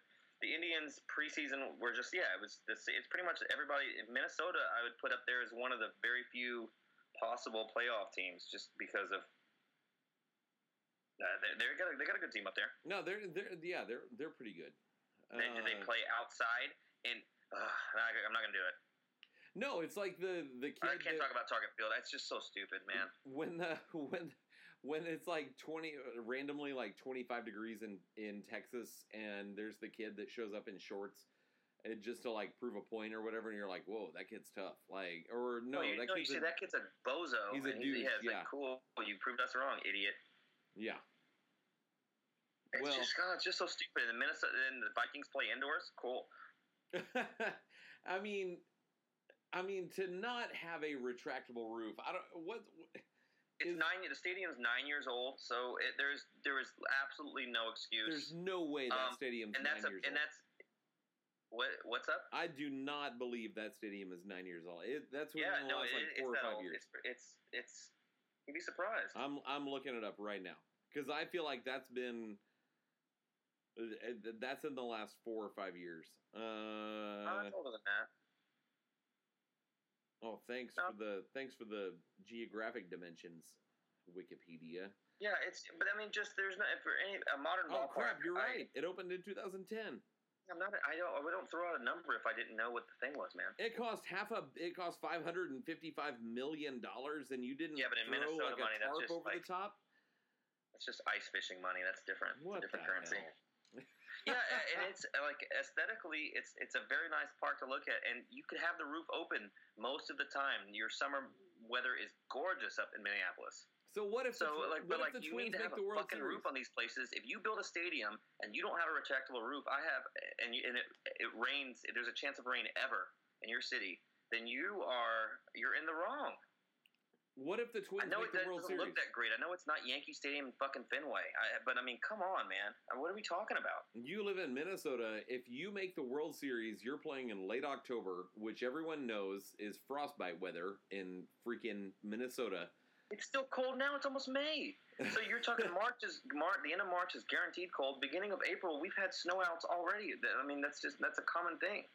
the Indians preseason were just yeah, it was this. It's pretty much everybody. Minnesota, I would put up there as one of the very few possible playoff teams, just because of. Uh, they they got a, they got a good team up there.
No, they're they're yeah they're they're pretty good.
They, they
Uh,
play outside, and uh, I'm not gonna do it.
no, it's like the the kid
I can't
that-
talk about Target Field. That's just so stupid, man.
when the when when it's like 20 randomly like 25 degrees in in Texas and there's the kid that shows up in shorts and just to like prove a point or whatever and you're like whoa that kid's tough like or no,
No, you,
that
no, you
kid's
see
a-
that kid's a bozo.
he's a douche,
yeah, like cool. You proved us wrong, idiot.
Yeah
It's
Well-
just God, it's just so stupid. And Minnesota and the Vikings play indoors. Cool.
I mean I mean to not have a retractable roof I don't what
It's
Is-
nine. The stadium's nine years old, so it, there's there is absolutely no excuse.
there's no way that
Um,
stadium's
and
nine
that's a,
years
and
old.
that's what what's up?
I do not believe that stadium is nine years old. It, that's
yeah, no,
last
it,
like four or five
old.
years.
It's it's it's. You'd be surprised.
I'm I'm looking it up right now because I feel like that's been uh, that's in the last four or five years. Uh,
it's older than that.
oh, thanks
No.
for the thanks for the geographic dimensions, Wikipedia.
Yeah, it's. But I mean, just there's not for any a modern
Oh
ballpark.
crap, you're
I-
right. It opened in 2010.
I'm not. I don't. I don't throw out a number if I didn't know what the thing was, man.
It cost half a. It cost 555 million dollars, and you didn't
Yeah, but in Minnesota
like
money, that's just
over
like-
the top.
It's just ice fishing money. That's different.
What
it's a different currency. yeah, and it's uh, like aesthetically, it's it's a very nice park to look at, and you could have the roof open most of the time. Your summer weather is gorgeous up in Minneapolis.
So what if
So
the,
like,
what
but
if
like
the
you
Twins
need to
make
have
the
a
World
fucking
Series?
roof on these places. If you build a stadium and you don't have a retractable roof, I have, and you, and it it rains. There's a chance of rain ever in your city. Then you are you're in the wrong.
What if the Twins I
know
make
it
the
doesn't
Series?
look that great. I know it's not Yankee Stadium in fucking Fenway. I, but I mean, come on, man. What are we talking about?
You live in Minnesota. If you make the World Series, you're playing in late October, which everyone knows is frostbite weather in freaking Minnesota.
It's still cold now. It's almost May. So you're talking March is March. The end of March is guaranteed cold. Beginning of April, we've had snowouts already. I mean, that's just that's a common thing.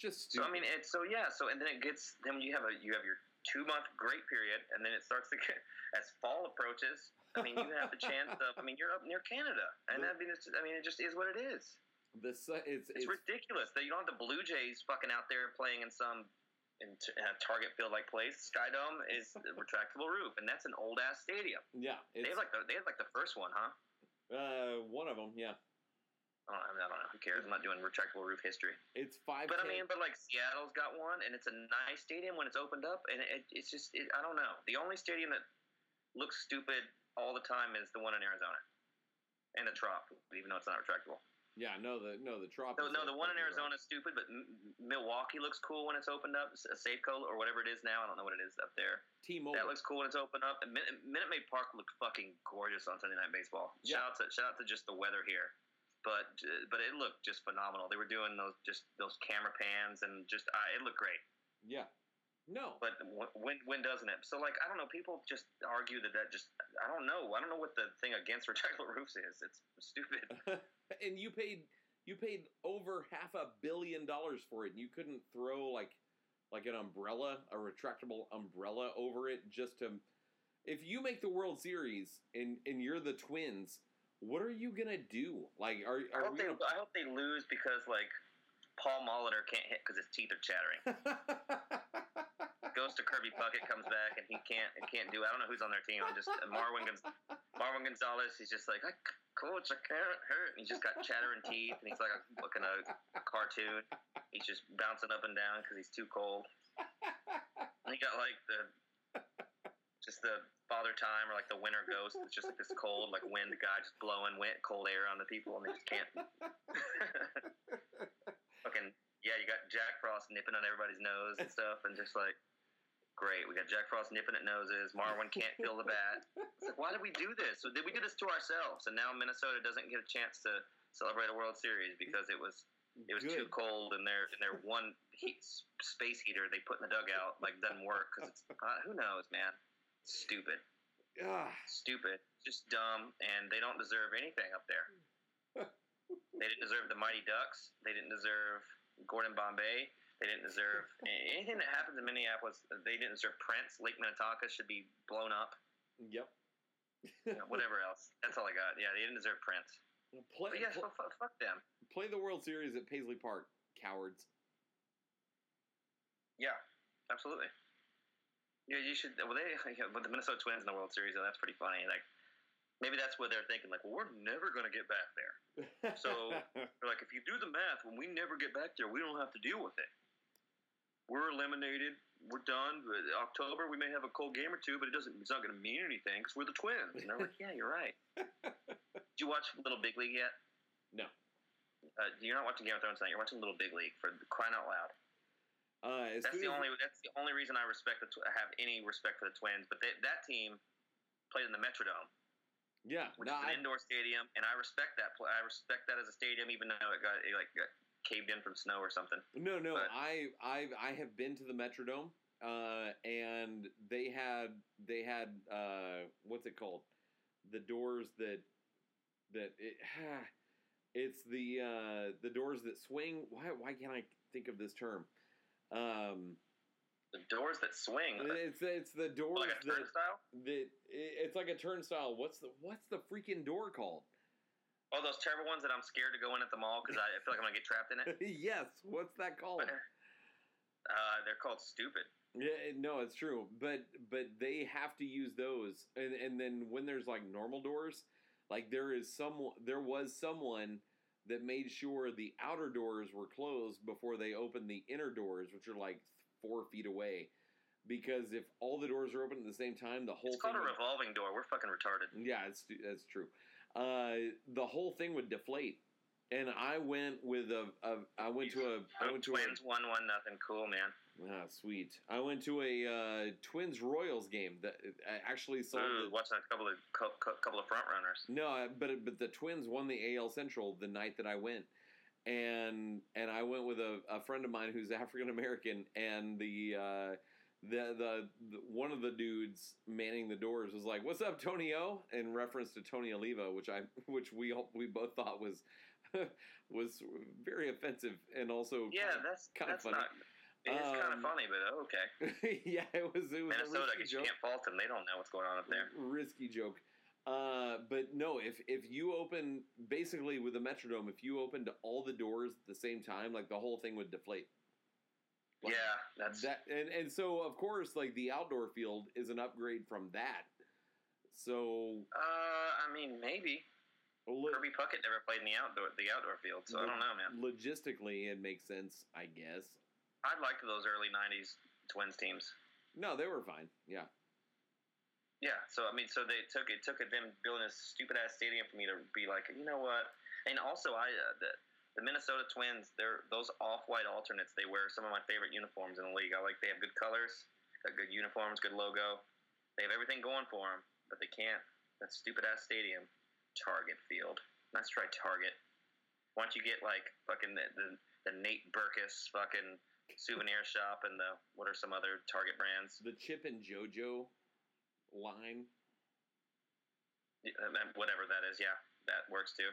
Just
So. I mean, it's so yeah. So and then it gets then you have a you have your two month great period, and then it starts to get as fall approaches. I mean, you have the chance of. I mean, you're up near Canada, and I mean, it's, I mean, it just is what it is.
the su- it's,
It's,
it's
ridiculous that you don't have the Blue Jays fucking out there playing in some in, t- in a Target field like place. Skydome is a retractable roof, and that's an old ass stadium.
yeah.
They have like the they have like the first one, huh?
uh, one of them. Yeah,
I don't, know, I don't know. Who cares? I'm not doing retractable roof history.
it's five.
But I mean, but like Seattle's got one, and it's a nice stadium when it's opened up, and it, it's just it, I don't know. The only stadium that looks stupid all the time is the one in Arizona, and the Trop, even though it's not retractable.
Yeah, no, the no the trop.
No, no, the one in Arizona is stupid, but M- Milwaukee looks cool when it's opened up. A Safeco or whatever it is now, I don't know what it is up there.
T-Mobile.
That looks cool when it's opened up. And Min- Minute Maid Park looked fucking gorgeous on Sunday Night Baseball.
Yeah.
Shout out to shout out to just the weather here, but but it looked just phenomenal. They were doing those just those camera pans and just uh, it looked great.
yeah. No.
But when when doesn't it? So like I don't know. People just argue that that just I don't know. I don't know what the thing against retractable roofs is. It's stupid.
and you paid you paid over half a billion dollars for it and you couldn't throw like like an umbrella a retractable umbrella over it just to if you make the world series and and you're the twins what are you gonna do like are,
I
are
hope
we
they
gonna
I hope they lose because like Paul Molitor can't hit because his teeth are chattering. To Kirby Puckett, comes back, and he can't he can't do. I don't know who's on their team. I'm just uh, Marwin Gonz- Marwin Gonzalez. He's just like, coach, I can't hurt. And he's just got chattering teeth, and he's like a, looking a cartoon. He's just bouncing up and down because he's too cold. And he got like the just the Father Time or like the Winter Ghost. It's just like this cold, like wind guy just blowing wind, cold air on the people, and they just can't. Fucking yeah, you got Jack Frost nipping on everybody's nose and stuff, and just like great, we got Jack Frost nipping at noses. Marwin can't feel the bat. It's like, why did we do this? So did we do this to ourselves? And now Minnesota doesn't get a chance to celebrate a World Series because it was it was too cold and their and their one heat, space heater they put in the dugout like doesn't work because it's uh, who knows, man. Stupid,
Ah,
stupid, just dumb, and they don't deserve anything up there. they didn't deserve the Mighty Ducks. They didn't deserve Gordon Bombay. They didn't deserve anything that happens in Minneapolis. They didn't deserve Prince. Lake Minnetonka should be blown up.
yep.
You know, whatever else. That's all I got. Yeah, they didn't deserve Prince.
Play,
But
pl-
fuck, fuck them.
play the World Series at Paisley Park, cowards.
Yeah, absolutely. Yeah, you should. Well, they with the Minnesota Twins in the World Series, though, that's pretty funny. Like, maybe that's what they're thinking. Like, well, we're never going to get back there. So- They're like, if you do the math, when we never get back there, we don't have to deal with it. We're eliminated. We're done. October, we may have a cold game or two, but it doesn't. It's not going to mean anything because we're the Twins. And they're like, yeah, you're right. Did you watch Little Big League yet?
no.
Uh, you're not watching Game of Thrones tonight. You're watching Little Big League for crying out loud.
Uh,
That's the only. That's the only reason I respect the. Tw- I have any respect for the Twins. But they, that team played in the Metrodome,
Yeah,
which
no,
is an
I-
indoor stadium, and I respect that. I respect that as a stadium, even though it got it like got caved in from snow or something.
No, no,
But-
I, I, I have been to the Metrodome, uh, and they had, they had, uh, what's it called? The doors that, that it, it's the, uh, the doors that swing. Why, why can't I think of this term? Um,
The doors that swing,
it's, it's the doors
like a
that, that, it's like a turnstile. What's the, what's the freaking door called?
Oh, those terrible ones that I'm scared to go in at the mall because I, feel like I'm gonna get trapped in it.
yes, what's that called?
Uh, they're called stupid.
Yeah, no, it's true, but but they have to use those, and and then when there's like normal doors, like there is some, there was someone that made sure the outer doors were closed before they opened the inner doors, which are like four feet away, because if all the doors are open at the same time, the whole
It's called
thing
a
would-
revolving door. We're fucking retarded.
yeah, it's that's true. Uh, the whole thing would deflate, and I went with a, a I went to a I went to a
Twins one one nothing. Cool man.
Ah, sweet. I went to a uh, Twins Royals game that I actually saw.
Ooh,
The,
watching a couple of cou- cou- couple of front runners.
no, but but the Twins won the AL Central the night that I went, and and I went with a, a friend of mine who's African American, and the, uh, the the the one of the dudes manning the doors was like, "What's up, Tony O?" in reference to Tony Oliva, which I which we all, we both thought was was very offensive and also
Yeah, that's
kinda funny.
not. It's kind
Um,
of funny, but oh, okay.
yeah, it was it was
Minnesota, I
risky
guess you
joke.
can't fault them. They don't know what's going on up there.
risky joke. Uh, but no, if if you open basically with the Metrodome, if you opened all the doors at the same time, like the whole thing would deflate. Like,
yeah, that's
that, and and so of course, like the outdoor field is an upgrade from that. So
Uh, I mean, maybe
lo-
Kirby Puckett never played in the outdoor the outdoor field, so I don't know, man.
logistically, it makes sense, I guess.
I liked those early '90s Twins teams.
No, they were fine. Yeah,
Yeah, so I mean, so they took it took them building a stupid ass stadium for me to be like, you know what? And also, I uh, the the Minnesota Twins, they're those off white alternates. They wear some of my favorite uniforms in the league. I like they have good colors, got good uniforms, good logo. They have everything going for them, but they can't. That stupid ass stadium, Target Field. Let's try Target. Why don't you get like fucking the, the, the Nate Berkus fucking souvenir shop and the what are some other Target brands?
the Chip and JoJo line.
Yeah, whatever that is, yeah, that works too.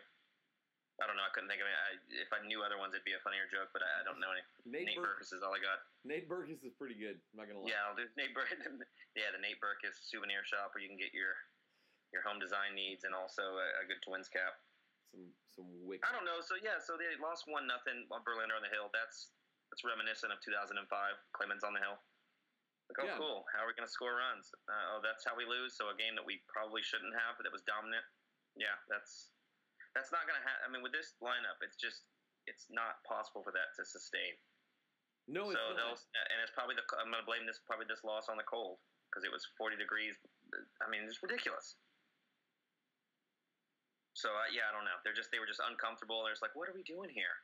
I don't know. I couldn't think of it. I, if I knew other ones, it'd be a funnier joke, but I, I don't know any.
Nate,
Nate
Bur-
Berkus is all I got.
Nate Berkus is pretty good. I'm not gonna lie.
Yeah, I'll do Nate Bur- Yeah, the Nate Berkus souvenir shop where you can get your your home design needs and also a, a good Twins cap.
Some some wicked.
I don't know. So yeah, so they lost one nothing on Verlander on the Hill. That's that's reminiscent of 2005. Clemens on the Hill. Like, oh,
Yeah.
cool. How are we going to score runs? Uh, oh, that's how we lose. So a game that we probably shouldn't have, but that was dominant. Yeah, that's that's not going to happen. I mean, with this lineup, it's just it's not possible for that to sustain.
No, it's
so
not.
and it's probably the I'm going to blame this probably this loss on the cold because it was 40 degrees I mean, it's ridiculous. So uh, yeah, I don't know. They're just they were just uncomfortable. They're just like, what are we doing here?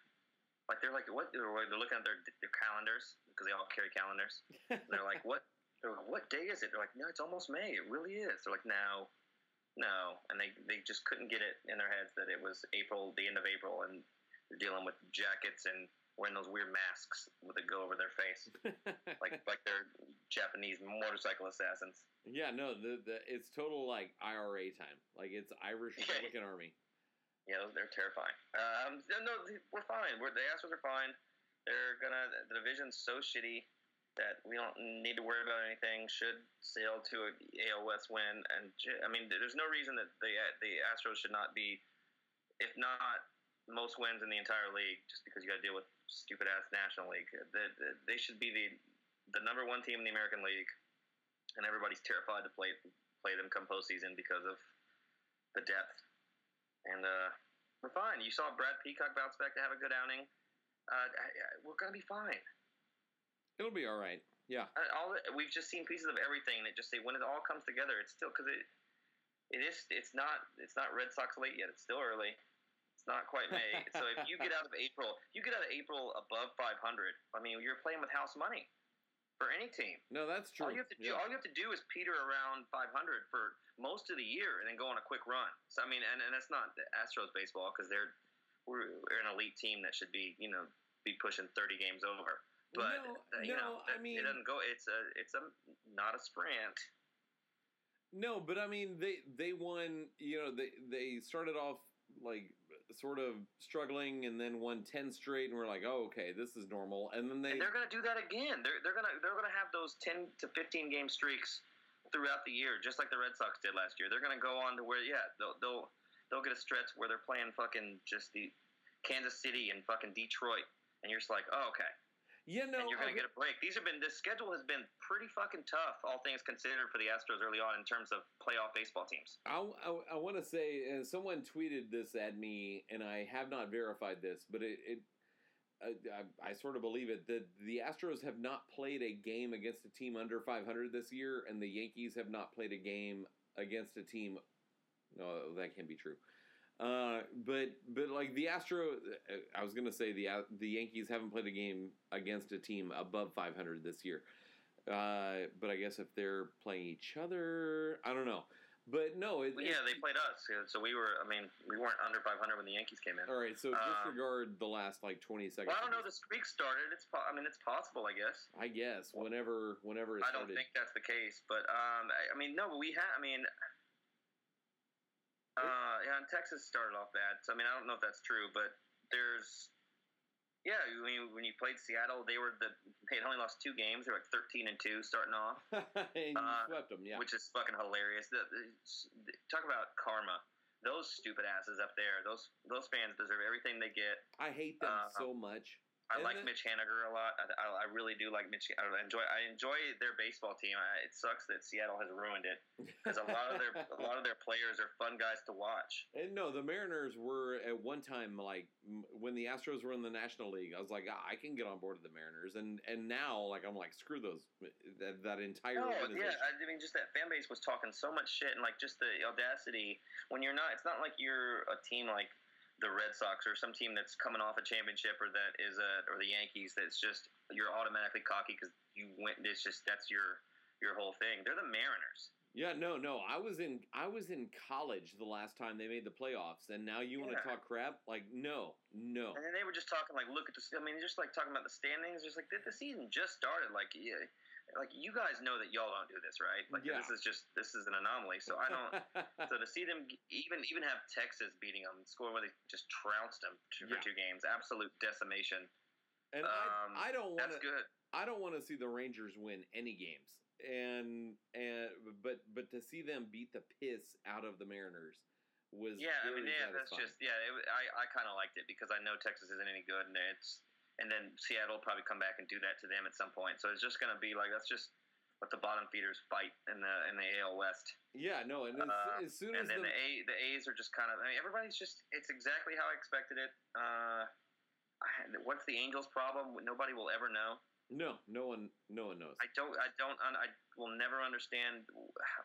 Like they're like, what? They're looking at their their calendars because they all carry calendars. They're like, what? They're like, what day is it? They're like, no, it's almost May. It really is. They're like, no, no, and they they just couldn't get it in their heads that it was April, the end of April, and they're dealing with jackets and wearing those weird masks that go over their face, like like they're Japanese motorcycle assassins.
Yeah, no, the, the it's total like IRA time. Like it's Irish Republican Army.
Yeah, they're terrifying. Um, no, we're fine. We're, the Astros are fine. They're gonna. The division's so shitty that we don't need to worry about anything. Should sail to a AL West win, and I mean, there's no reason that the the Astros should not be, if not most wins in the entire league, just because you got to deal with stupid ass National League. They, they should be the the number one team in the American League and everybody's terrified to play play them come postseason because of the depth. And uh, we're fine. You saw Brad Peacock bounce back to have a good outing. Uh, we're gonna be fine.
It'll be all right. Yeah.
Uh, all we've just seen pieces of everything that just say when it all comes together, it's still because it it is it's not it's not Red Sox late yet. It's still early. It's not quite May. so if you get out of April, you get out of April above 500. I mean, you're playing with house money for any team.
No, that's true.
All you have to do, yeah. all you have to do is peter around 500 for most of the year, and then go on a quick run. So I mean, and, and that's not the Astros baseball because they're we're, we're, an elite team that should be you know be pushing 30 games over. But
no,
uh, you
no,
know,
I mean,
it doesn't go. It's a it's a not a sprint.
No, but I mean they they won. You know they they started off like sort of struggling and then won 10 straight and we're like oh okay this is normal and then they
and they're going to do that again they're, they're going to they're going to have those 10 to 15 game streaks throughout the year just like the red sox did last year they're going to go on to where yeah they'll, they'll they'll get a stretch where they're playing fucking just the kansas city and fucking detroit and you're just like oh okay
yeah, no,
and you're going to get a break. These have been this schedule has been pretty fucking tough, all things considered, for the Astros early on in terms of playoff baseball teams.
I, I, I want to say, uh, someone tweeted this at me, and I have not verified this, but it, it I, I, sort of believe it that the Astros have not played a game against a team under 500 this year, and the Yankees have not played a game against a team. No, that can't be true. Uh, but but like the Astro, I was gonna say the the Yankees haven't played a game against a team above 500 this year. Uh, but I guess if they're playing each other, I don't know. But no, it,
yeah, they played us, so we were. I mean, we weren't under 500 when the Yankees came in.
All right, so um, disregard the last like 20 seconds.
Well, I don't know. The streak started. It's. I mean, it's possible. I guess.
I guess whenever whenever it
I don't think that's the case, but um, I, I mean, no, but we had. I mean, uh, yeah, and Texas started off bad. So I mean, I don't know if that's true, but there's, yeah, when you, when you played Seattle, they were the they had only lost two games. They were like thirteen and two starting off.
and you uh, swept them, yeah.
Which is fucking hilarious. The, the, talk about karma. Those stupid asses up there. Those those fans deserve everything they get.
I hate them uh, so much.
I like Mitch Haniger a lot. I, I, I, really do like Mitch. I enjoy. I enjoy their baseball team. I, it sucks that Seattle has ruined it because a lot of their a lot of their players are fun guys to watch.
And no, the Mariners were at one time like when the Astros were in the National League. I was like, ah, I can get on board with the Mariners, and and now like I'm like, screw those that, that entire.
Oh yeah, I mean, just that fan base was talking so much shit, and like just the audacity when you're not. It's not like you're a team like the Red Sox or some team that's coming off a championship or that is a or the Yankees that's just you're automatically cocky because you went. It's just that's your your whole thing. They're the Mariners.
Yeah, no, no. I was in I was in college the last time they made the playoffs, and now you want to talk crap? Like, no, no.
And then they were just talking like, look at the. I mean, just like talking about the standings. Just like the, the season just started. Like, yeah, like you guys know that y'all don't do this, right? Like yeah. this is just this is an anomaly. So I don't. so to see them even even have Texas beating them, score where they just trounced them two, yeah. for two games, absolute decimation.
And um, I, I don't want
to. good.
I don't want to see the Rangers win any games, and and but but to see them beat the piss out of the Mariners was
yeah. I mean, yeah, that's just yeah. It, I I kind of liked it because I know Texas isn't any good, and it's and then Seattle will probably come back and do that to them at some point. So it's just going to be like that's just what the bottom feeders fight in the in the AL West.
Yeah, no, and as, uh, as soon
as and then the, the, A the A's are just kind of I mean everybody's just it's exactly how I expected it. Uh, what's the Angels' problem? Nobody will ever know.
No, no one, no one knows.
I don't. I don't. I will never understand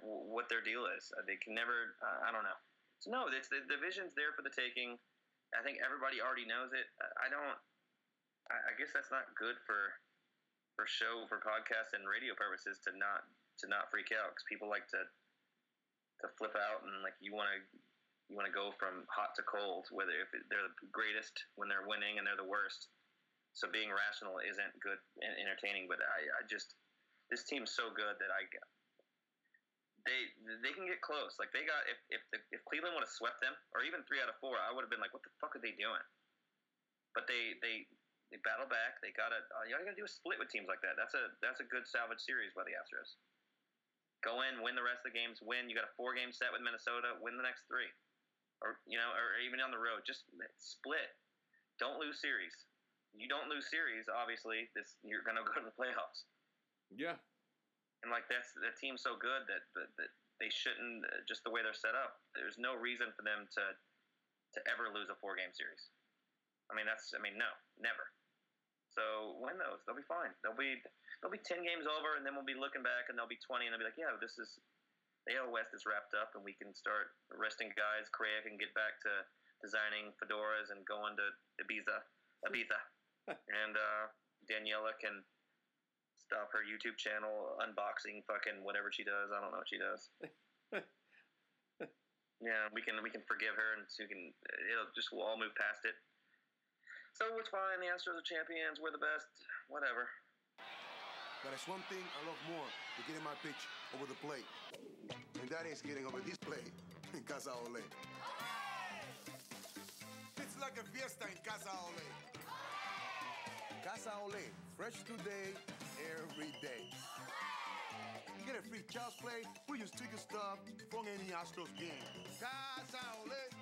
what their deal is. They can never. Uh, I don't know. So no, it's the division's there for the taking. I think everybody already knows it. I don't. I guess that's not good for for show for podcast and radio purposes to not to not freak out because people like to to flip out and like you want to you want to go from hot to cold whether if they're the greatest when they're winning and they're the worst so being rational isn't good and entertaining. But I, I just this team's so good that I they they can get close. Like they got if if the, if Cleveland would have swept them or even three out of four, I would have been like, what the fuck are they doing? But they they they battle back. They got to all you got to do is split with teams like that. That's a that's a good salvage series by the Astros. Go in, win the rest of the games. Win. You got a four game set with Minnesota. Win the next three, or you know, or even on the road. Just split. Don't lose series you don't lose series, obviously, this you're going to go to the playoffs.
Yeah.
And like that's the team's so good that, that, that they shouldn't uh, just the way they're set up. There's no reason for them to to ever lose a four game series. I mean that's I mean no, never. So win those, they'll be fine. They'll be they'll be ten games over, and then we'll be looking back, and they'll be twenty, and they'll be like, yeah, this is the AL West is wrapped up, and we can start resting guys. Correa can get back to designing fedoras and going to Ibiza, Ibiza and uh, Daniela can stop her YouTube channel unboxing fucking whatever she does. I don't know what she does. yeah, we can we can forgive her, and so we can it'll just we'll all move past it. So it's fine. The Astros are champions. We're the best. Whatever.
But there's one thing I love more than getting my pitch over the plate, and that is getting over this plate in Casa Ole. It's like a fiesta in Casa Ole. Casa Ole, fresh today, every day. You get a free child's play when you stick your stuff from any Astros game. Casa Ole, Ole,